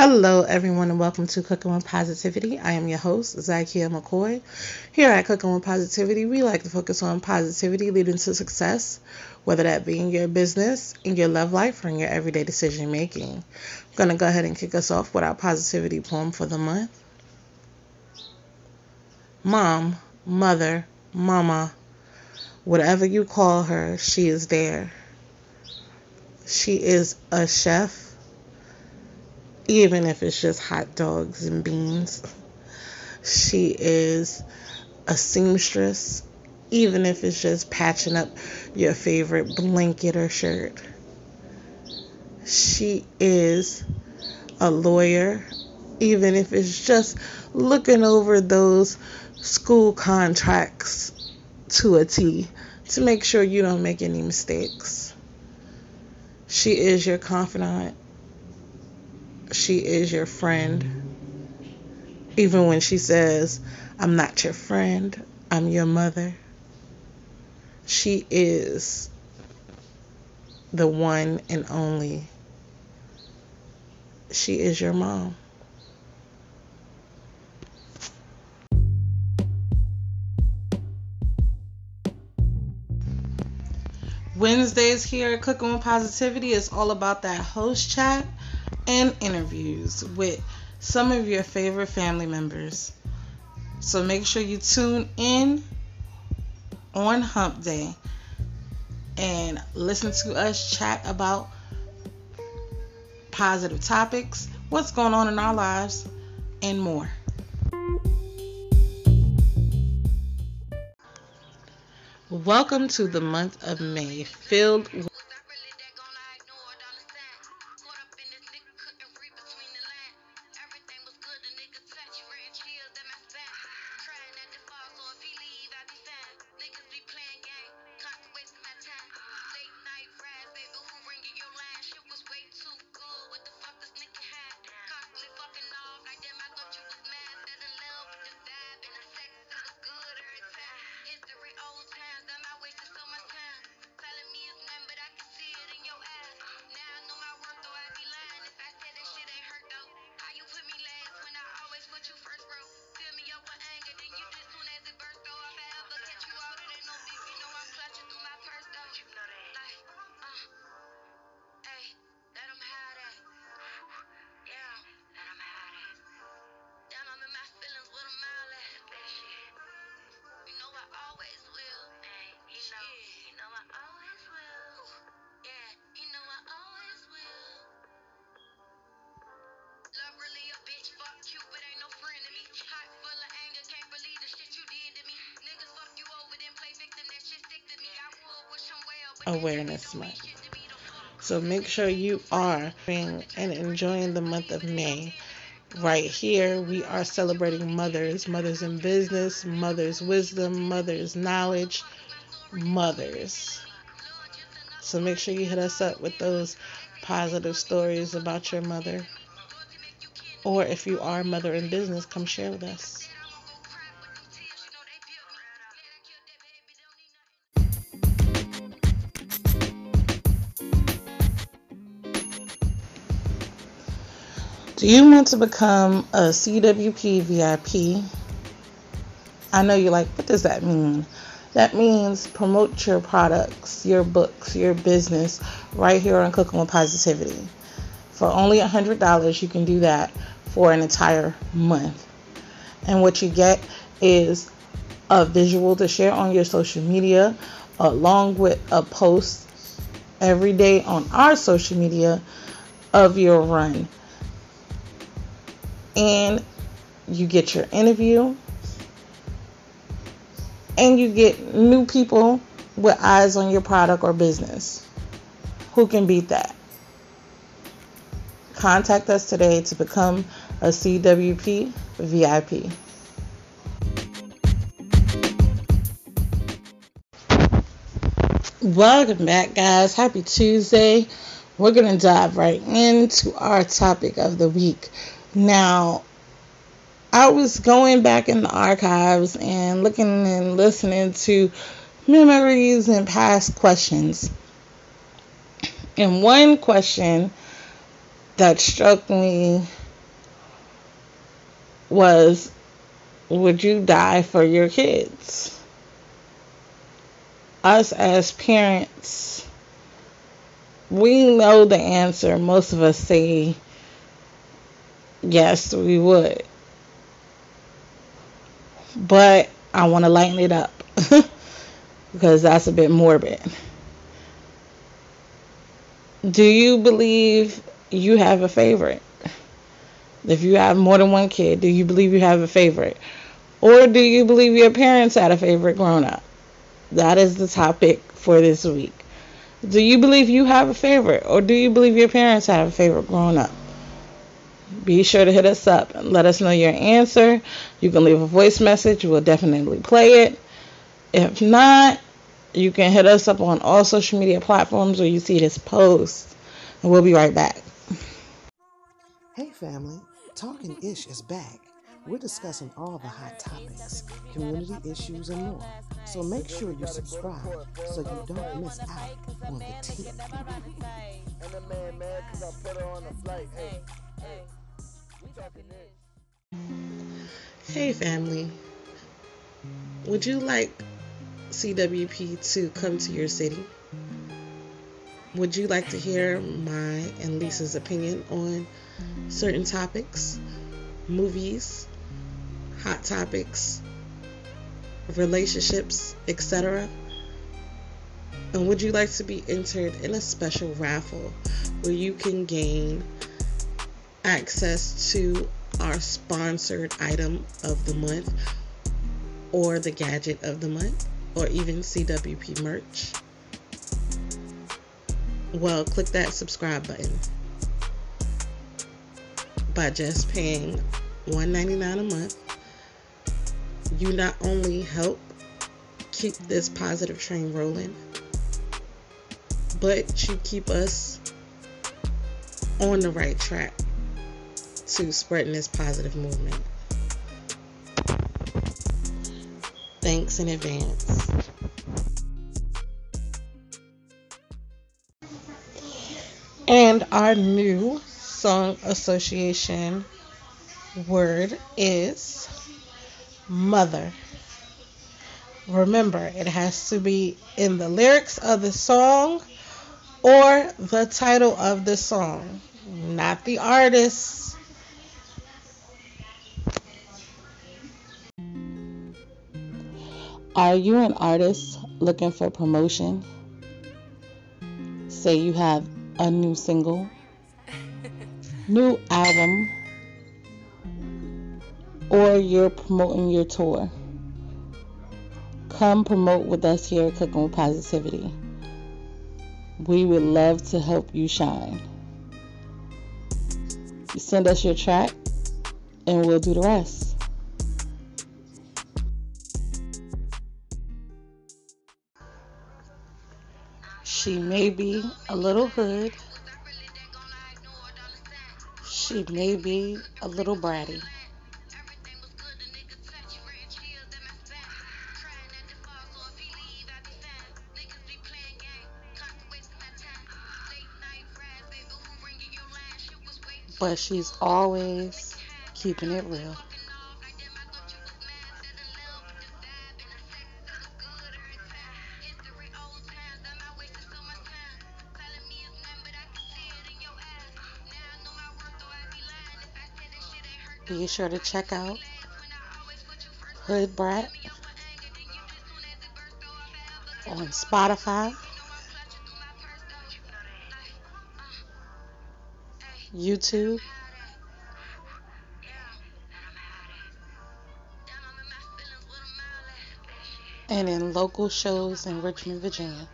Hello, everyone, and welcome to Cooking with Positivity. I am your host, Zakia McCoy. Here at Cooking with Positivity, we like to focus on positivity leading to success, whether that be in your business, in your love life, or in your everyday decision making. I'm going to go ahead and kick us off with our positivity poem for the month. Mom, mother, mama, whatever you call her, she is there. She is a chef even if it's just hot dogs and beans. She is a seamstress, even if it's just patching up your favorite blanket or shirt. She is a lawyer, even if it's just looking over those school contracts to a T to make sure you don't make any mistakes. She is your confidant she is your friend. Even when she says, I'm not your friend, I'm your mother. She is the one and only. She is your mom. Wednesdays here Cooking with Positivity is all about that host chat and interviews with some of your favorite family members. So make sure you tune in on Hump Day and listen to us chat about positive topics, what's going on in our lives, and more. Welcome to the month of May, filled Awareness Month. So make sure you are and enjoying the month of May. Right here, we are celebrating mothers, mothers in business, mothers' wisdom, mothers' knowledge, mothers. So make sure you hit us up with those positive stories about your mother. Or if you are a mother in business, come share with us. Do you want to become a CWP VIP? I know you're like, what does that mean? That means promote your products, your books, your business right here on Cooking with Positivity. For only $100, you can do that for an entire month. And what you get is a visual to share on your social media, along with a post every day on our social media of your run and you get your interview and you get new people with eyes on your product or business. Who can beat that? Contact us today to become a CWP VIP. Welcome back, guys. Happy Tuesday. We're going to dive right into our topic of the week now, I was going back in the archives and looking and listening to memories and past questions. And one question that struck me was would you die for your kids? Us as parents, we know the answer. Most of us say yes, we would. But I want to lighten it up because that's a bit morbid. Do you believe you have a favorite? If you have more than one kid, do you believe you have a favorite? Or do you believe your parents had a favorite growing up? That is the topic for this week. Do you believe you have a favorite? Or do you believe your parents have a favorite growing up? Be sure to hit us up and let us know your answer. You can leave a voice message, we'll definitely play it. If not, you can hit us up on all social media platforms where you see this post. And we'll be right back. Hey, family. Talking Ish is back. We're discussing all the hot topics, community issues, and more. So make sure you subscribe so you don't miss out on the tea. Hey, family. Would you like CWP to come to your city? Would you like to hear my and Lisa's opinion on certain topics, movies, hot topics, relationships, etc.? And would you like to be entered in a special raffle where you can gain access to our sponsored item of the month or the gadget of the month or even CWP merch? Well, click that subscribe button by just paying $1.99 a month. You not only help keep this positive train rolling, but you keep us on the right track to spreading this positive movement. Thanks in advance. And our new song association word is mother. Remember, it has to be in the lyrics of the song or the title of the song, not the artist. Are you an artist looking for promotion? Say you have a new single, new album, or you're promoting your tour. Come promote with us here at Cooking with Positivity. We would love to help you shine. Send us your track and we'll do the rest. She may be a little hood. She may be a little bratty. But she's always keeping it real. Be sure to check out Hood Brat on Spotify, YouTube, and in local shows in Richmond, Virginia.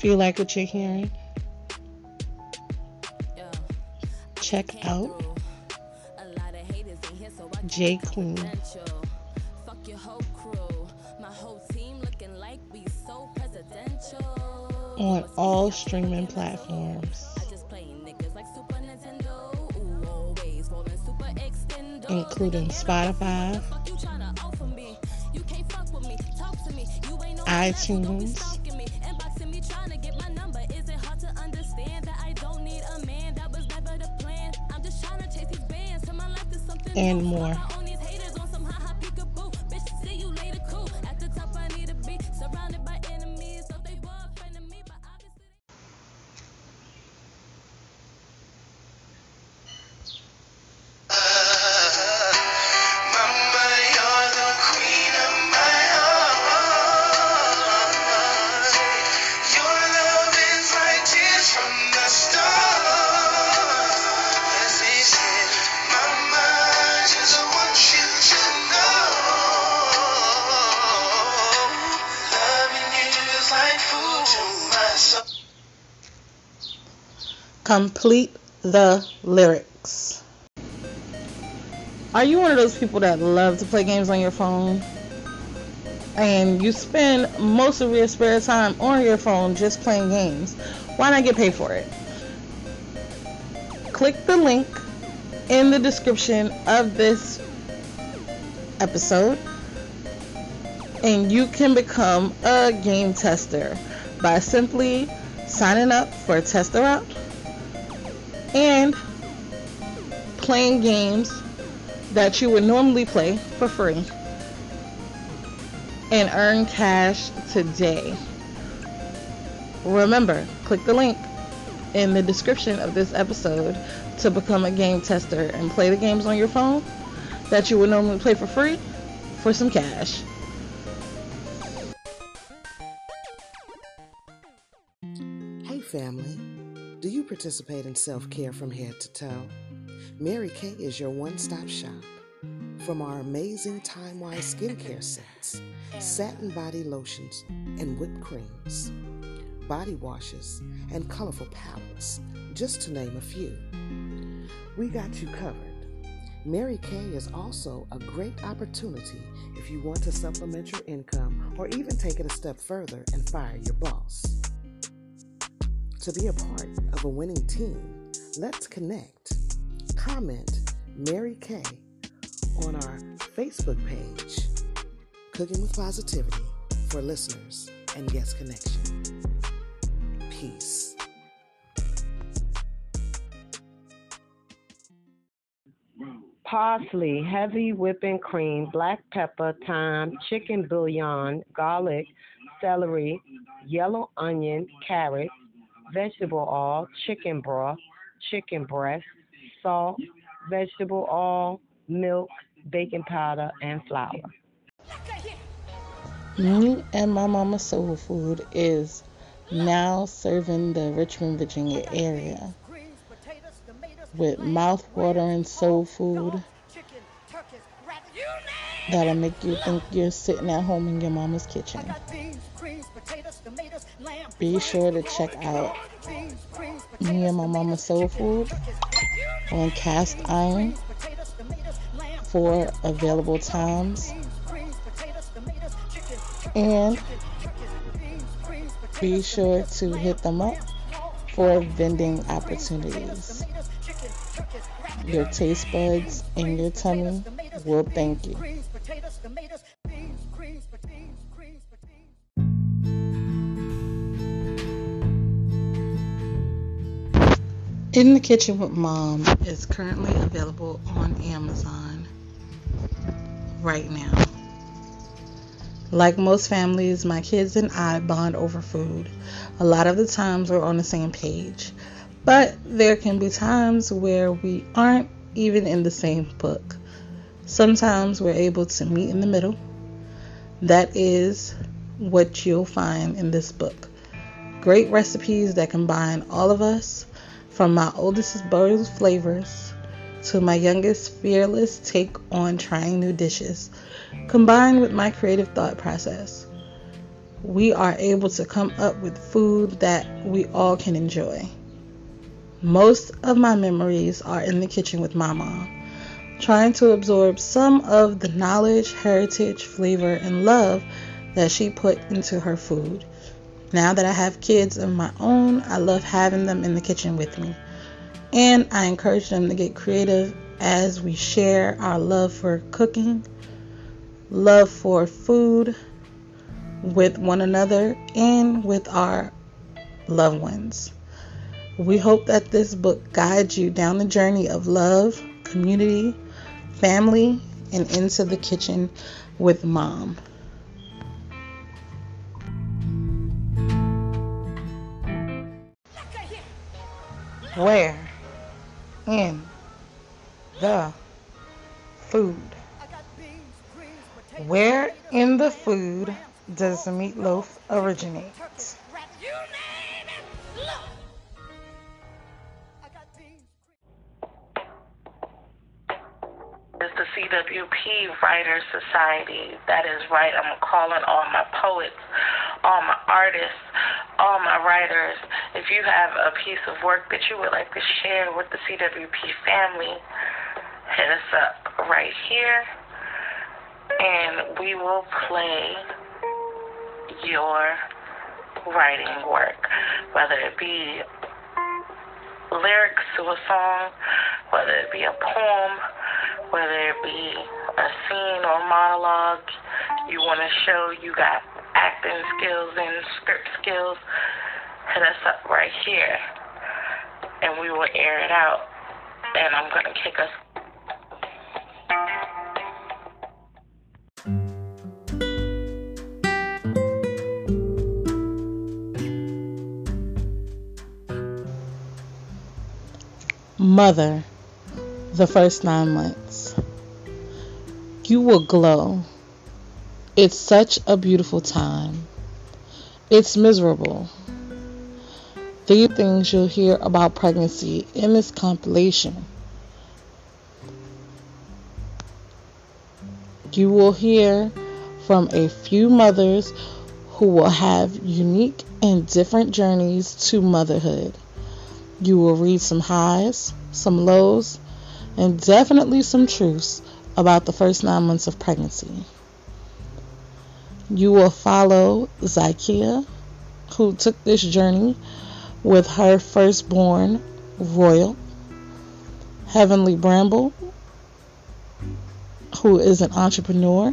Feel like what you're hearing? Check out J. Queen. on all streaming platforms, including Spotify, iTunes, and more. Complete the lyrics. Are you one of those people that love to play games on your phone? And you spend most of your spare time on your phone just playing games. Why not get paid for it? Click the link in the description of this episode and you can become a game tester by simply signing up for a tester out and playing games that you would normally play for free and earn cash today. Remember, click the link in the description of this episode to become a game tester and play the games on your phone that you would normally play for free for some cash. Participate in self care from head to toe? Mary Kay is your one stop shop. From our amazing TimeWise skincare sets, satin body lotions, and whipped creams, body washes, and colorful palettes, just to name a few. We got you covered. Mary Kay is also a great opportunity if you want to supplement your income or even take it a step further and fire your boss. To be a part of a winning team, let's connect. Comment Mary Kay on our Facebook page, Cooking with Positivity for listeners and guest connection. Peace. Parsley, heavy whipping cream, black pepper, thyme, chicken bouillon, garlic, celery, yellow onion, carrot, vegetable oil, chicken broth, chicken breast, salt, vegetable oil, milk, baking powder, and flour. Me and my mama soul food is now serving the Richmond, Virginia area with mouth-watering soul food that'll make you think you're sitting at home in your mama's kitchen. Be sure to check out me and my mama soul food on cast iron for available times and be sure to hit them up for vending opportunities. Your taste buds and your tummy will thank you. In the Kitchen with Mom is currently available on Amazon right now. Like most families, my kids and I bond over food. A lot of the times we're on the same page, but there can be times where we aren't even in the same book. Sometimes we're able to meet in the middle. That is what you'll find in this book. Great recipes that combine all of us from my oldest bold flavors to my youngest fearless take on trying new dishes, combined with my creative thought process, we are able to come up with food that we all can enjoy. Most of my memories are in the kitchen with my mom, trying to absorb some of the knowledge, heritage, flavor, and love that she put into her food. Now that I have kids of my own, I love having them in the kitchen with me. And I encourage them to get creative as we share our love for cooking, love for food with one another, and with our loved ones. We hope that this book guides you down the journey of love, community, family, and into the kitchen with mom. Where in the food? Where in the food does the meatloaf originate? CWP Writers Society. That is right. I'm calling all my poets, all my artists, all my writers. If you have a piece of work that you would like to share with the CWP family, hit us up right here and we will play your writing work, whether it be lyrics to a song, whether it be a poem, whether it be a scene or monologue you want to show you got acting skills and script skills, hit us up right here and we will air it out. And I'm going to kick us. Mother, the first nine months. You will glow. It's such a beautiful time. It's miserable. These things you'll hear about pregnancy in this compilation. You will hear from a few mothers who will have unique and different journeys to motherhood. You will read some highs, some lows, and definitely some truths about the first nine months of pregnancy. You will follow Zykia, who took this journey with her firstborn, Royal, Heavenly Bramble, who is an entrepreneur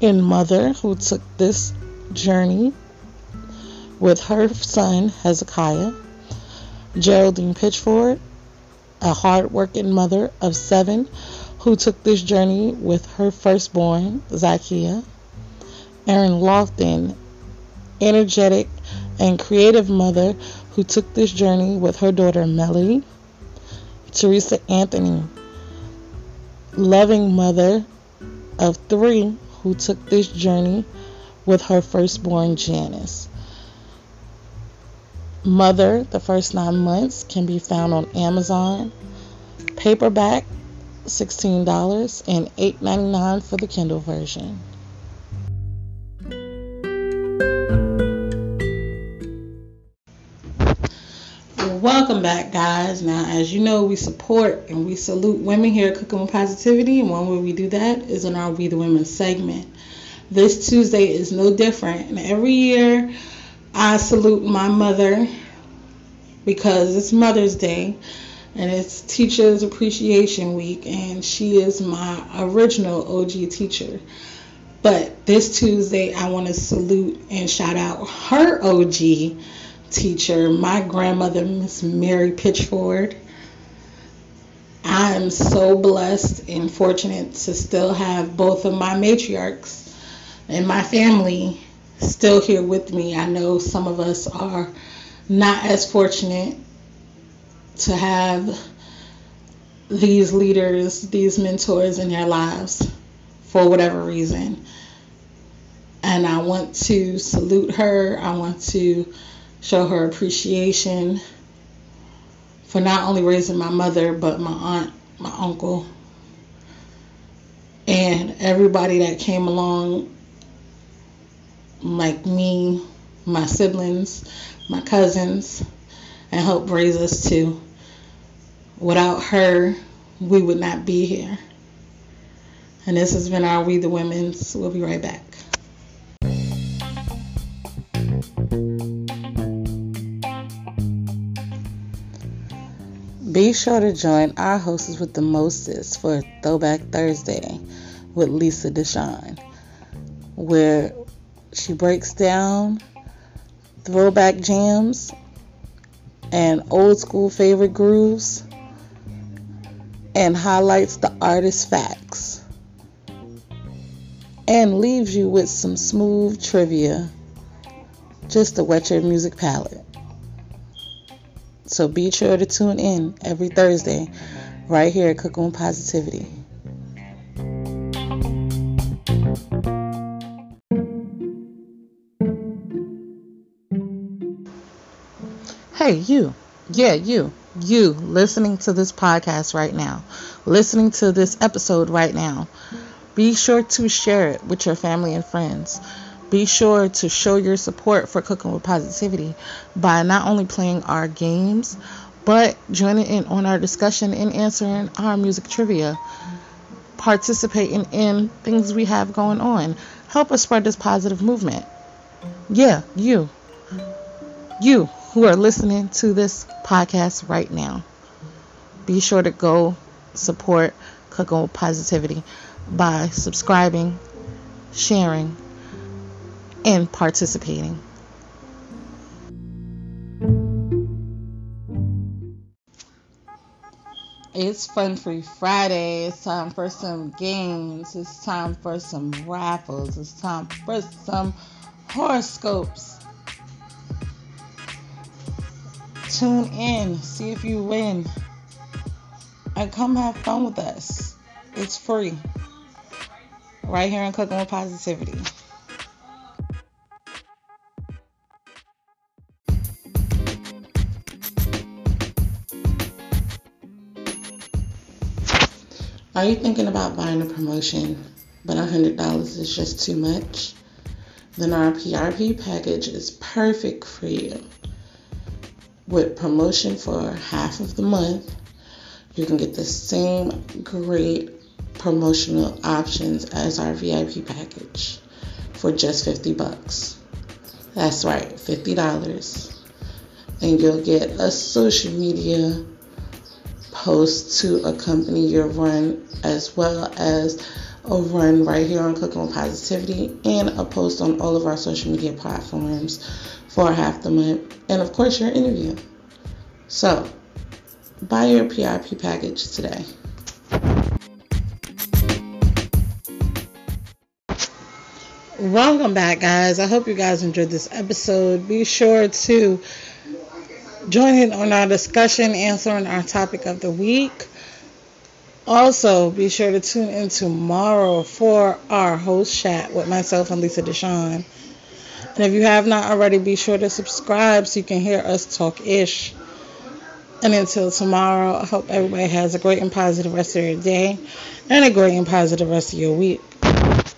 and mother who took this journey with her son, Hezekiah, Geraldine Pitchford, a hardworking mother of seven who took this journey with her firstborn, Zykia, Erin Lofton, energetic and creative mother who took this journey with her daughter Melody, Teresa Anthony, loving mother of three who took this journey with her firstborn Janice. Mother, the first nine months, can be found on Amazon. Paperback, $16 and $8.99 for the Kindle version. Welcome back, guys. Now, as you know, we support and we salute women here at Cooking with Positivity, and one way we do that is in our We the Women segment. This Tuesday is no different, and every year I salute my mother because it's Mother's Day and it's Teachers Appreciation Week, and she is my original OG teacher. But this Tuesday, I want to salute and shout out her OG teacher, my grandmother, Miss Mary Pitchford. I am so blessed and fortunate to still have both of my matriarchs in my family still here with me. I know some of us are not as fortunate to have these leaders, these mentors in their lives for whatever reason. And I want to salute her. I want to show her appreciation for not only raising my mother, but my aunt, my uncle, and everybody that came along, like me, my siblings, my cousins, and helped raise us to. Without her, we would not be here. And this has been our We the Women's. We'll be right back. Be sure to join our hosts with the mostest for Throwback Thursday with Lisa Deshawn, where she breaks down throwback jams and old school favorite grooves and highlights the artist facts and leaves you with some smooth trivia just to whet your music palate. So be sure to tune in every Thursday right here at Cooking with Positivity. Yeah, you. You listening to this podcast right now, listening to this episode right now. Be sure to share it with your family and friends. Be sure to show your support for Cooking with Positivity by not only playing our games, but joining in on our discussion and answering our music trivia. Participating in things we have going on. Help us spread this positive movement. Yeah, you. You who are listening to this podcast right now. Be sure to go support Cooking with Positivity by subscribing, sharing, and participating. It's Fun Free Friday. It's time for some games. It's time for some raffles. It's time for some horoscopes. Tune in, see if you win, and come have fun with us. It's free. Right here on Cooking with Positivity. Are you thinking about buying a promotion, but $100 is just too much? Then our PRP package is perfect for you. With promotion for half of the month, you can get the same great promotional options as our VIP package for just 50 bucks. That's right, $50. And you'll get a social media post to accompany your run, as well as a run right here on Cooking with Positivity, and a post on all of our social media platforms for half the month, and of course, your interview. So, buy your PRP package today. Welcome back, guys. I hope you guys enjoyed this episode. Be sure to join in on our discussion, answering our topic of the week. Also, be sure to tune in tomorrow for our host chat with myself and Lisa Deshawn. And if you have not already, be sure to subscribe so you can hear us talk ish. And until tomorrow, I hope everybody has a great and positive rest of your day and a great and positive rest of your week.